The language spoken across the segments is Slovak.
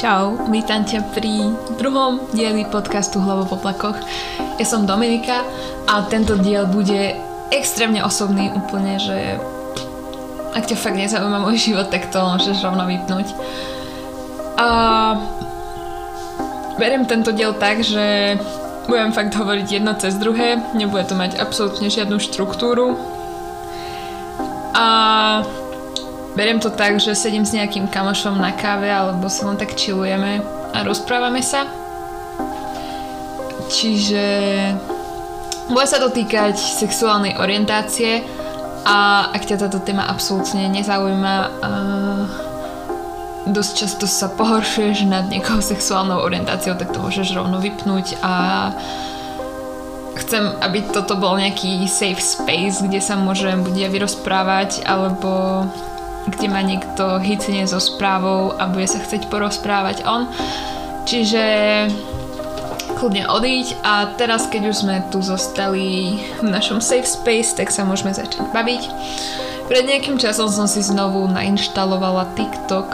Čau, vítam ťa pri druhom dieli podcastu Hlavo po plakoch. Ja som Dominika a tento diel bude extrémne osobný úplne, že ak ťa fakt nezaujíma môj život, tak to môžeš rovno vypnúť. A beriem tento diel tak, že budem fakt hovoriť jedno cez druhé, nebude to mať absolútne žiadnu štruktúru. A beriem to tak, že sedím s nejakým kamošom na káve alebo sa len tak chillujeme a rozprávame sa. Čiže bude sa to týkať sexuálnej orientácie a ak ťa táto téma absolútne nezaujíma, dosť často sa pohoršuješ nad niekoho sexuálnou orientáciou, tak to môžeš rovno vypnúť a chcem, aby toto bol nejaký safe space, kde sa môžem buď ja vyrozprávať, alebo kde ma niekto hycne so správou a bude sa chceť porozprávať on. Čiže kľudne odíť a teraz keď už sme tu zostali v našom safe space, tak sa môžeme začať baviť. Pred nejakým časom som si znovu nainštalovala TikTok,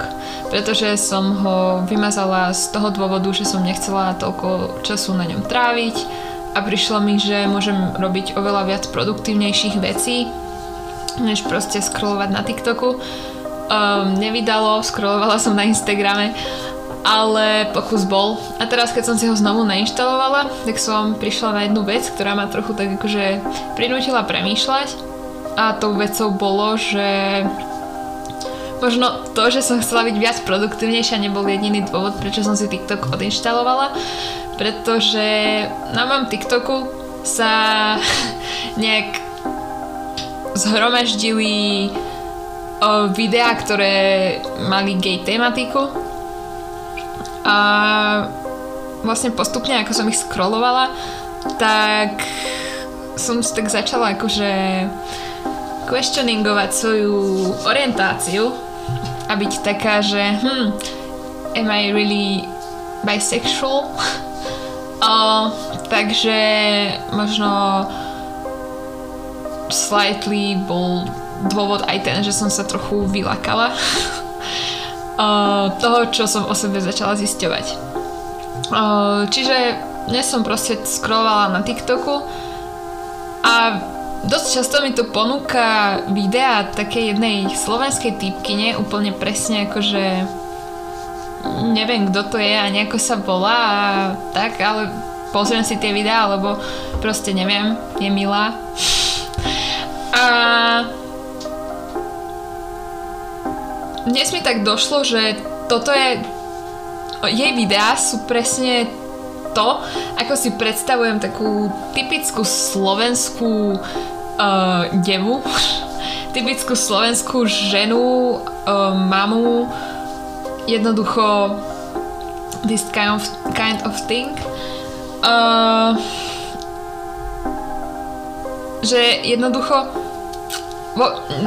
pretože som ho vymazala z toho dôvodu, že som nechcela toľko času na ňom tráviť a prišlo mi, že môžem robiť oveľa viac produktívnejších vecí, než proste scrollovať na TikToku. Um, nevydalo, scrollovala som na Instagrame ale pokus bol. A teraz, keď som si ho znovu nainštalovala, tak som prišla na jednu vec, ktorá ma trochu tak akože prinútila premýšľať. A tou vecou bolo, že možno to, že som chcela byť viac produktívnejšia, nebol jediný dôvod, prečo som si TikTok odinštalovala. Pretože na mojom TikToku sa nejak zhromaždili videá, ktoré mali gay tematiku a vlastne postupne, ako som ich scrollovala, tak som si tak začala akože questioningovať svoju orientáciu a byť taká, že hm, am I really bisexual? o, takže možno slightly bol dôvod aj ten, že som sa trochu vylakala uh, toho, čo som o sebe začala zisťovať. Čiže dnes som proste scrollovala na TikToku a dosť často mi to ponúka videa také jednej slovenskej typkyne, úplne presne akože neviem kto to je a nejako sa volá a tak, ale pozriem si tie videá, lebo proste neviem, je milá. A dnes mi tak došlo, že toto je... Jej videá sú presne to, ako si predstavujem takú typickú slovenskú uh, devu, typickú slovenskú ženu, uh, mamu, jednoducho this kind of, kind of thing. Uh, že jednoducho bo,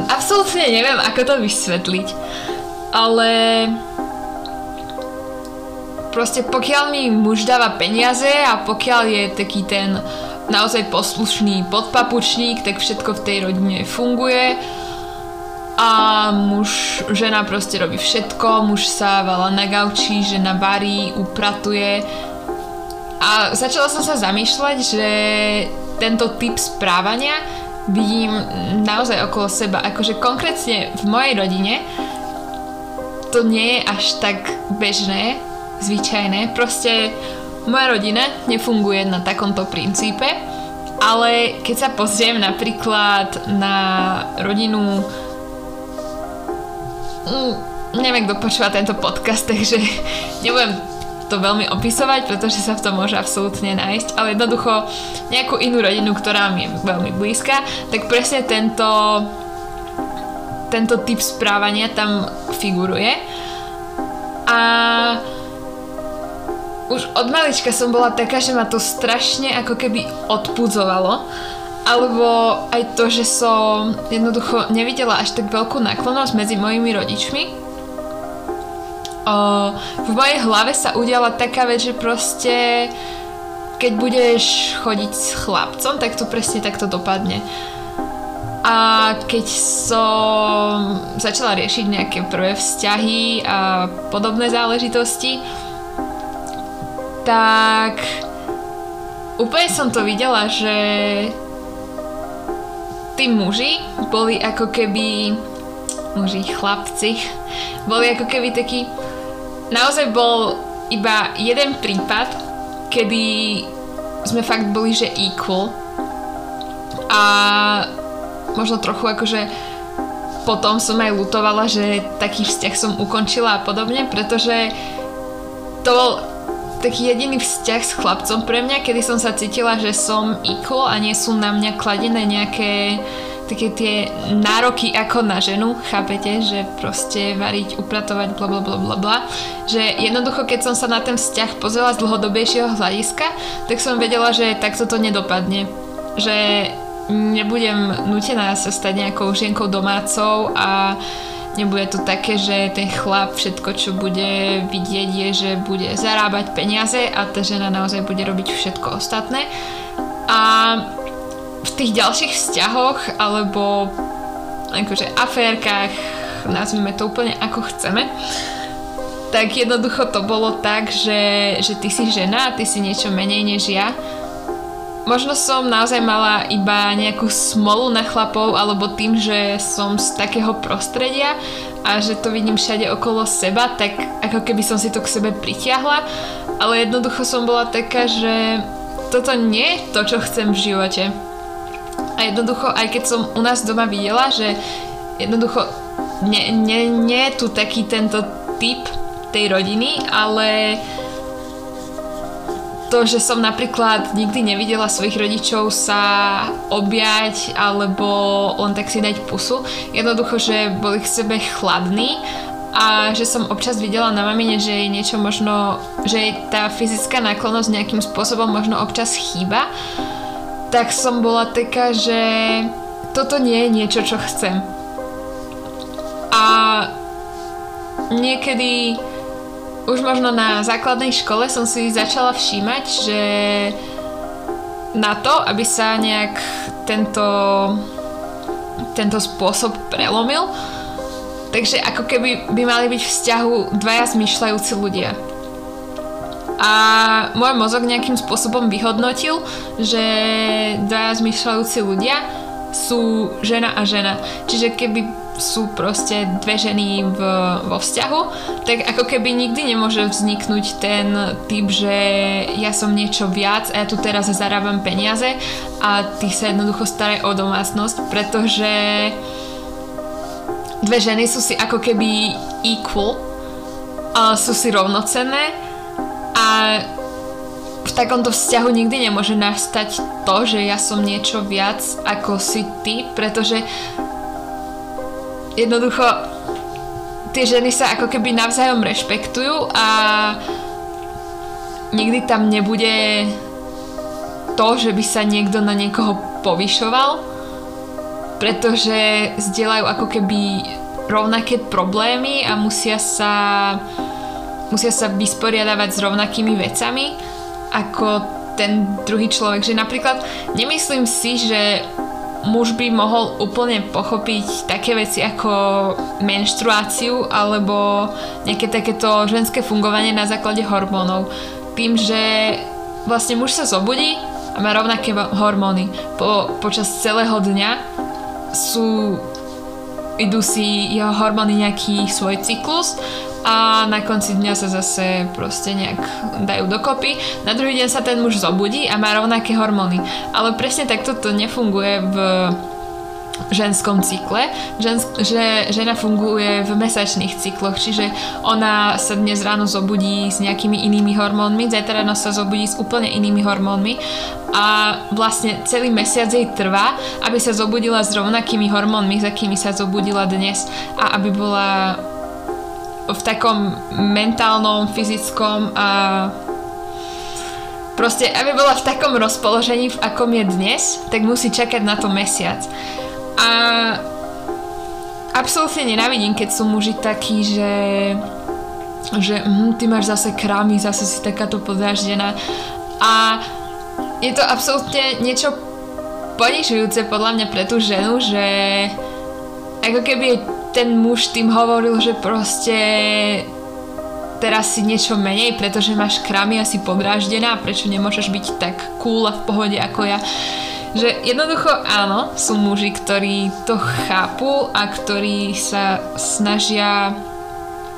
absolútne neviem, ako to vysvetliť ale proste pokiaľ mi muž dáva peniaze a pokiaľ je taký ten naozaj poslušný podpapučník, tak všetko v tej rodine funguje. A muž, žena proste robí všetko, muž sa vala na gauči, žena varí, upratuje. A začala som sa zamýšľať, že tento typ správania vidím naozaj okolo seba, akože konkrétne v mojej rodine to nie je až tak bežné, zvyčajné. Proste moja rodina nefunguje na takomto princípe, ale keď sa pozriem napríklad na rodinu mm, neviem, kto počúva tento podcast, takže nebudem to veľmi opisovať, pretože sa v tom môže absolútne nájsť, ale jednoducho nejakú inú rodinu, ktorá mi je veľmi blízka, tak presne tento tento typ správania tam figuruje. A už od malička som bola taká, že ma to strašne ako keby odpudzovalo. Alebo aj to, že som jednoducho nevidela až tak veľkú náklonosť medzi mojimi rodičmi. V mojej hlave sa udiala taká vec, že proste keď budeš chodiť s chlapcom, tak to presne takto dopadne. A keď som začala riešiť nejaké prvé vzťahy a podobné záležitosti, tak úplne som to videla, že tí muži boli ako keby muži, chlapci, boli ako keby takí naozaj bol iba jeden prípad, kedy sme fakt boli, že equal. A možno trochu akože potom som aj lutovala, že taký vzťah som ukončila a podobne, pretože to bol taký jediný vzťah s chlapcom pre mňa, kedy som sa cítila, že som equal a nie sú na mňa kladené nejaké také tie nároky ako na ženu, chápete, že proste variť, upratovať, bla bla bla bla. Že jednoducho, keď som sa na ten vzťah pozrela z dlhodobejšieho hľadiska, tak som vedela, že takto to nedopadne. Že nebudem nutená sa stať nejakou žienkou domácou a nebude to také, že ten chlap všetko, čo bude vidieť, je, že bude zarábať peniaze a tá žena naozaj bude robiť všetko ostatné. A v tých ďalších vzťahoch alebo akože aférkach, nazvime to úplne ako chceme, tak jednoducho to bolo tak, že, že ty si žena a ty si niečo menej než ja. Možno som naozaj mala iba nejakú smolu na chlapov alebo tým, že som z takého prostredia a že to vidím všade okolo seba, tak ako keby som si to k sebe pritiahla, ale jednoducho som bola taká, že toto nie je to, čo chcem v živote a jednoducho, aj keď som u nás doma videla, že jednoducho nie, nie, nie je tu taký tento typ tej rodiny, ale to, že som napríklad nikdy nevidela svojich rodičov sa objať alebo len tak si dať pusu. Jednoducho, že boli k sebe chladní a že som občas videla na mamine, že jej niečo možno, že jej tá fyzická náklonnosť nejakým spôsobom možno občas chýba tak som bola taká, že toto nie je niečo, čo chcem. A niekedy už možno na základnej škole som si začala všímať, že na to, aby sa nejak tento, tento spôsob prelomil, takže ako keby by mali byť vzťahu dvaja zmyšľajúci ľudia a môj mozog nejakým spôsobom vyhodnotil, že dvaja zmyšľajúci ľudia sú žena a žena. Čiže keby sú proste dve ženy v, vo vzťahu, tak ako keby nikdy nemôže vzniknúť ten typ, že ja som niečo viac a ja tu teraz zarábam peniaze a ty sa jednoducho staraj o domácnosť, pretože dve ženy sú si ako keby equal, a sú si rovnocenné v takomto vzťahu nikdy nemôže nastať to, že ja som niečo viac ako si ty, pretože jednoducho tie ženy sa ako keby navzájom rešpektujú a nikdy tam nebude to, že by sa niekto na niekoho povyšoval, pretože zdieľajú ako keby rovnaké problémy a musia sa musia sa vysporiadavať s rovnakými vecami ako ten druhý človek. Že napríklad nemyslím si, že muž by mohol úplne pochopiť také veci ako menštruáciu alebo nejaké takéto ženské fungovanie na základe hormónov. Tým, že vlastne muž sa zobudí a má rovnaké hormóny. Po, počas celého dňa sú idú si jeho hormóny nejaký svoj cyklus a na konci dňa sa zase proste nejak dajú dokopy. Na druhý deň sa ten muž zobudí a má rovnaké hormóny. Ale presne takto to nefunguje v ženskom cykle, Žensk- že žena funguje v mesačných cykloch, čiže ona sa dnes ráno zobudí s nejakými inými hormónmi, zajtra ráno sa zobudí s úplne inými hormónmi a vlastne celý mesiac jej trvá, aby sa zobudila s rovnakými hormónmi, s akými sa zobudila dnes a aby bola v takom mentálnom, fyzickom a proste, aby bola v takom rozpoložení, v akom je dnes, tak musí čakať na to mesiac. A absolútne nenávidím, keď sú muži takí, že že hm, ty máš zase krámy, zase si takáto podráždená. A je to absolútne niečo ponižujúce podľa mňa pre tú ženu, že ako keby ten muž tým hovoril, že proste teraz si niečo menej, pretože máš kramy a si podráždená, prečo nemôžeš byť tak cool a v pohode ako ja. Že jednoducho áno, sú muži, ktorí to chápu a ktorí sa snažia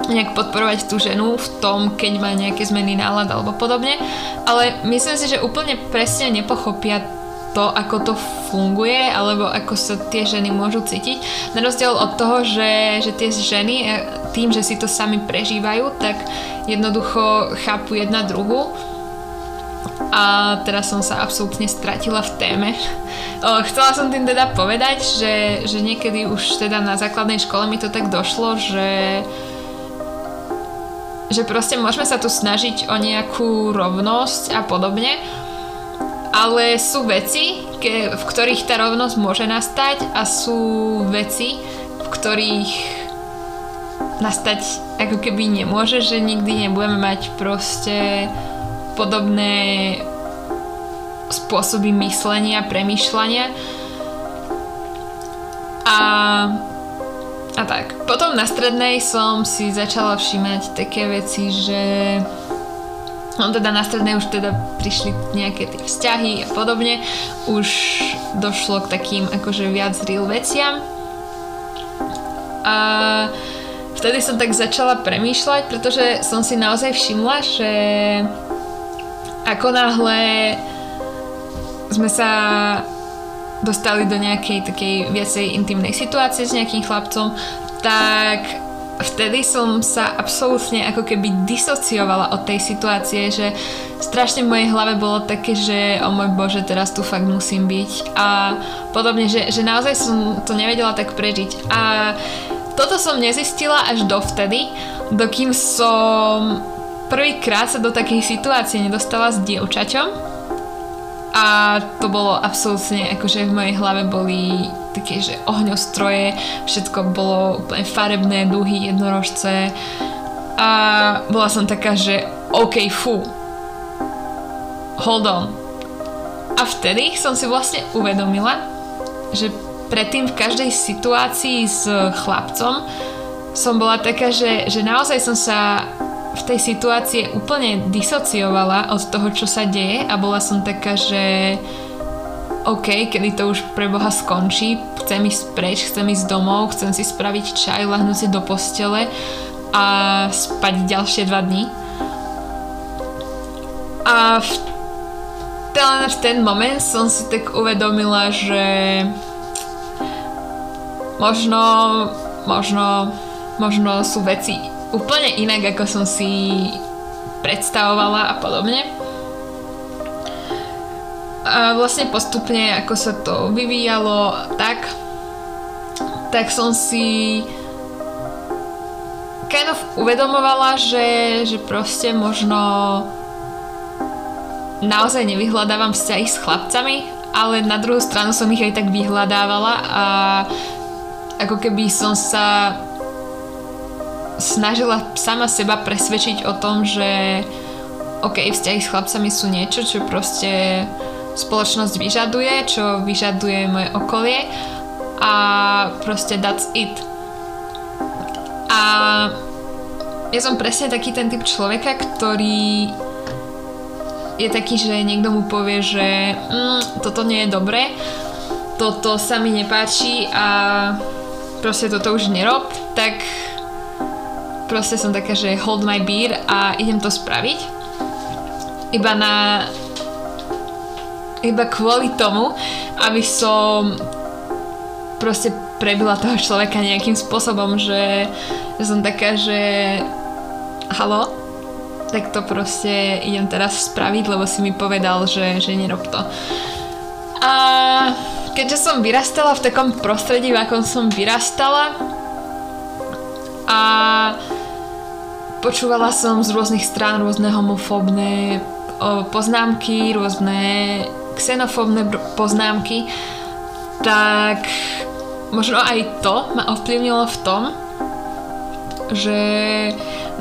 nejak podporovať tú ženu v tom, keď má nejaké zmeny nálad alebo podobne, ale myslím si, že úplne presne nepochopia to, ako to funguje, alebo ako sa tie ženy môžu cítiť. Na rozdiel od toho, že, že tie ženy e, tým, že si to sami prežívajú, tak jednoducho chápu jedna druhu. A teraz som sa absolútne stratila v téme. Chcela som tým teda povedať, že, že niekedy už teda na základnej škole mi to tak došlo, že že proste môžeme sa tu snažiť o nejakú rovnosť a podobne, ale sú veci, ke, v ktorých tá rovnosť môže nastať a sú veci, v ktorých nastať ako keby nemôže, že nikdy nebudeme mať proste podobné spôsoby myslenia, premýšľania. A a tak. Potom na strednej som si začala všímať také veci, že No teda na strednej už teda prišli nejaké tie vzťahy a podobne. Už došlo k takým akože viac real veciam. A vtedy som tak začala premýšľať, pretože som si naozaj všimla, že ako náhle sme sa dostali do nejakej takej viacej intimnej situácie s nejakým chlapcom, tak vtedy som sa absolútne ako keby disociovala od tej situácie, že strašne v mojej hlave bolo také, že o môj bože, teraz tu fakt musím byť. A podobne, že, že naozaj som to nevedela tak prežiť. A toto som nezistila až dovtedy, dokým som prvýkrát sa do takej situácie nedostala s dievčaťom a to bolo absolútne, akože v mojej hlave boli také, že ohňostroje, všetko bolo úplne farebné, duhy, jednorožce a bola som taká, že OK, fú, hold on. A vtedy som si vlastne uvedomila, že predtým v každej situácii s chlapcom som bola taká, že, že naozaj som sa v tej situácii úplne disociovala od toho, čo sa deje a bola som taká, že OK, kedy to už pre Boha skončí, chcem ísť preč, chcem ísť domov, chcem si spraviť čaj, lahnúť si do postele a spať ďalšie dva dní. A v ten, v ten moment som si tak uvedomila, že možno, možno, možno sú veci úplne inak, ako som si predstavovala a podobne. A vlastne postupne, ako sa to vyvíjalo tak, tak som si kind of uvedomovala, že, že proste možno naozaj nevyhľadávam vzťahy s chlapcami, ale na druhú stranu som ich aj tak vyhľadávala a ako keby som sa snažila sama seba presvedčiť o tom, že OK, vzťahy s chlapcami sú niečo, čo proste spoločnosť vyžaduje, čo vyžaduje moje okolie a proste that's it. A ja som presne taký ten typ človeka, ktorý je taký, že niekto mu povie, že mm, toto nie je dobré, toto sa mi nepáči a proste toto už nerob, tak proste som taká, že hold my beer a idem to spraviť. Iba na... Iba kvôli tomu, aby som proste prebila toho človeka nejakým spôsobom, že, som taká, že halo, tak to proste idem teraz spraviť, lebo si mi povedal, že, že nerob to. A keďže som vyrastala v takom prostredí, v akom som vyrastala a Počúvala som z rôznych strán rôzne homofóbne poznámky, rôzne xenofóbne poznámky, tak možno aj to ma ovplyvnilo v tom, že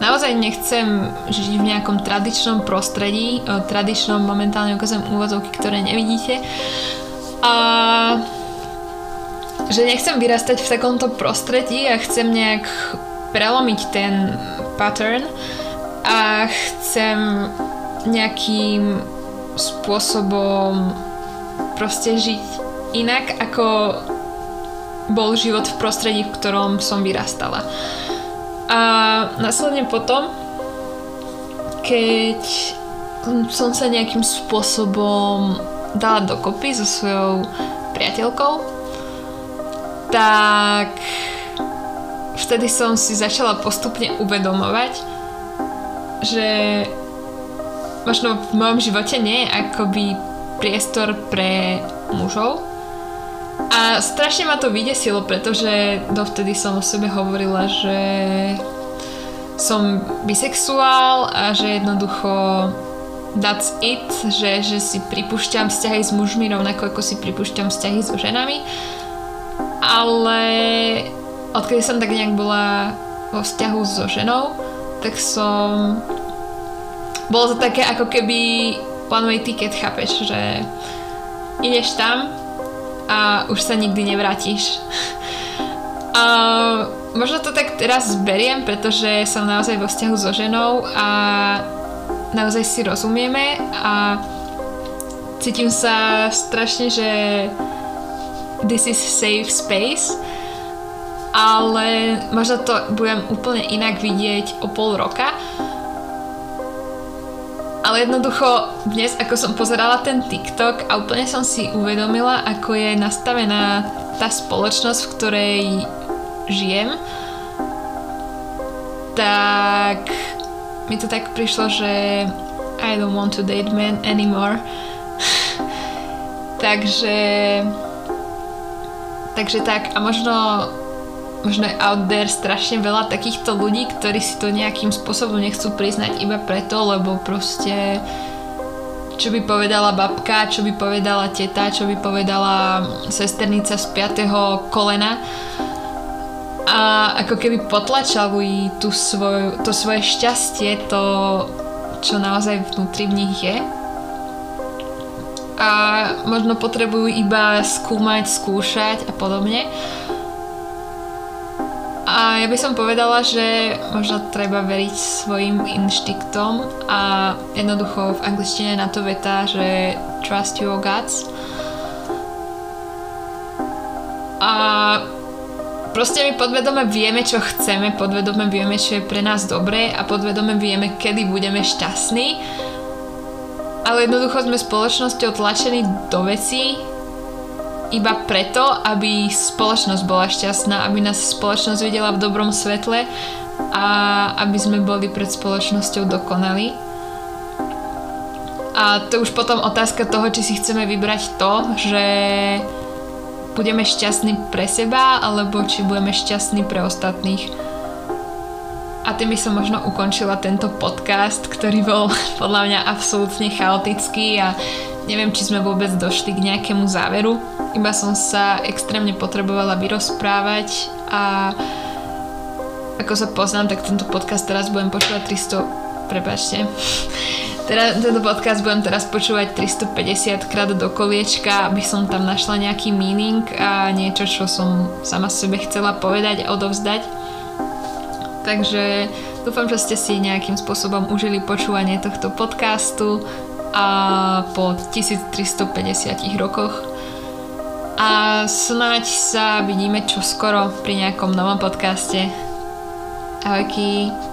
naozaj nechcem žiť v nejakom tradičnom prostredí, tradičnom momentálne ukazujem úvodzovky, ktoré nevidíte, A že nechcem vyrastať v takomto prostredí a chcem nejak prelomiť ten pattern a chcem nejakým spôsobom proste žiť inak, ako bol život v prostredí, v ktorom som vyrastala. A následne potom, keď som sa nejakým spôsobom dala dokopy so svojou priateľkou, tak vtedy som si začala postupne uvedomovať, že možno v mojom živote nie je akoby priestor pre mužov. A strašne ma to vydesilo, pretože dovtedy som o sebe hovorila, že som bisexuál a že jednoducho that's it, že, že si pripúšťam vzťahy s mužmi rovnako ako si pripúšťam vzťahy so ženami. Ale odkedy som tak nejak bola vo vzťahu so ženou, tak som... Bolo to také ako keby one way ticket, chápeš, že ideš tam a už sa nikdy nevrátiš. A možno to tak teraz zberiem, pretože som naozaj vo vzťahu so ženou a naozaj si rozumieme a cítim sa strašne, že this is safe space ale možno to budem úplne inak vidieť o pol roka ale jednoducho dnes, ako som pozerala ten TikTok a úplne som si uvedomila, ako je nastavená tá spoločnosť, v ktorej žijem, tak mi to tak prišlo, že I don't want to date men anymore. takže takže tak a možno možno je out there strašne veľa takýchto ľudí, ktorí si to nejakým spôsobom nechcú priznať iba preto, lebo proste čo by povedala babka, čo by povedala teta, čo by povedala sesternica z 5. kolena a ako keby potlačali tú svoj, to svoje šťastie, to, čo naozaj vnútri v nich je. A možno potrebujú iba skúmať, skúšať a podobne. A ja by som povedala, že možno treba veriť svojim inštiktom a jednoducho v angličtine na to veta, že trust your guts. A proste my podvedome vieme, čo chceme, podvedome vieme, čo je pre nás dobré a podvedome vieme, kedy budeme šťastní. Ale jednoducho sme spoločnosťou tlačení do vecí, iba preto, aby spoločnosť bola šťastná, aby nás spoločnosť videla v dobrom svetle a aby sme boli pred spoločnosťou dokonali. A to už potom otázka toho, či si chceme vybrať to, že budeme šťastní pre seba, alebo či budeme šťastní pre ostatných. A tým by som možno ukončila tento podcast, ktorý bol podľa mňa absolútne chaotický a neviem, či sme vôbec došli k nejakému záveru. Iba som sa extrémne potrebovala vyrozprávať a ako sa poznám, tak tento podcast teraz budem počúvať 300... Prepačte. Teda, tento podcast budem teraz počúvať 350 krát do koliečka, aby som tam našla nejaký meaning a niečo, čo som sama sebe chcela povedať a odovzdať. Takže dúfam, že ste si nejakým spôsobom užili počúvanie tohto podcastu a po 1350 rokoch. A snáď sa vidíme čoskoro pri nejakom novom podcaste. Ahojky.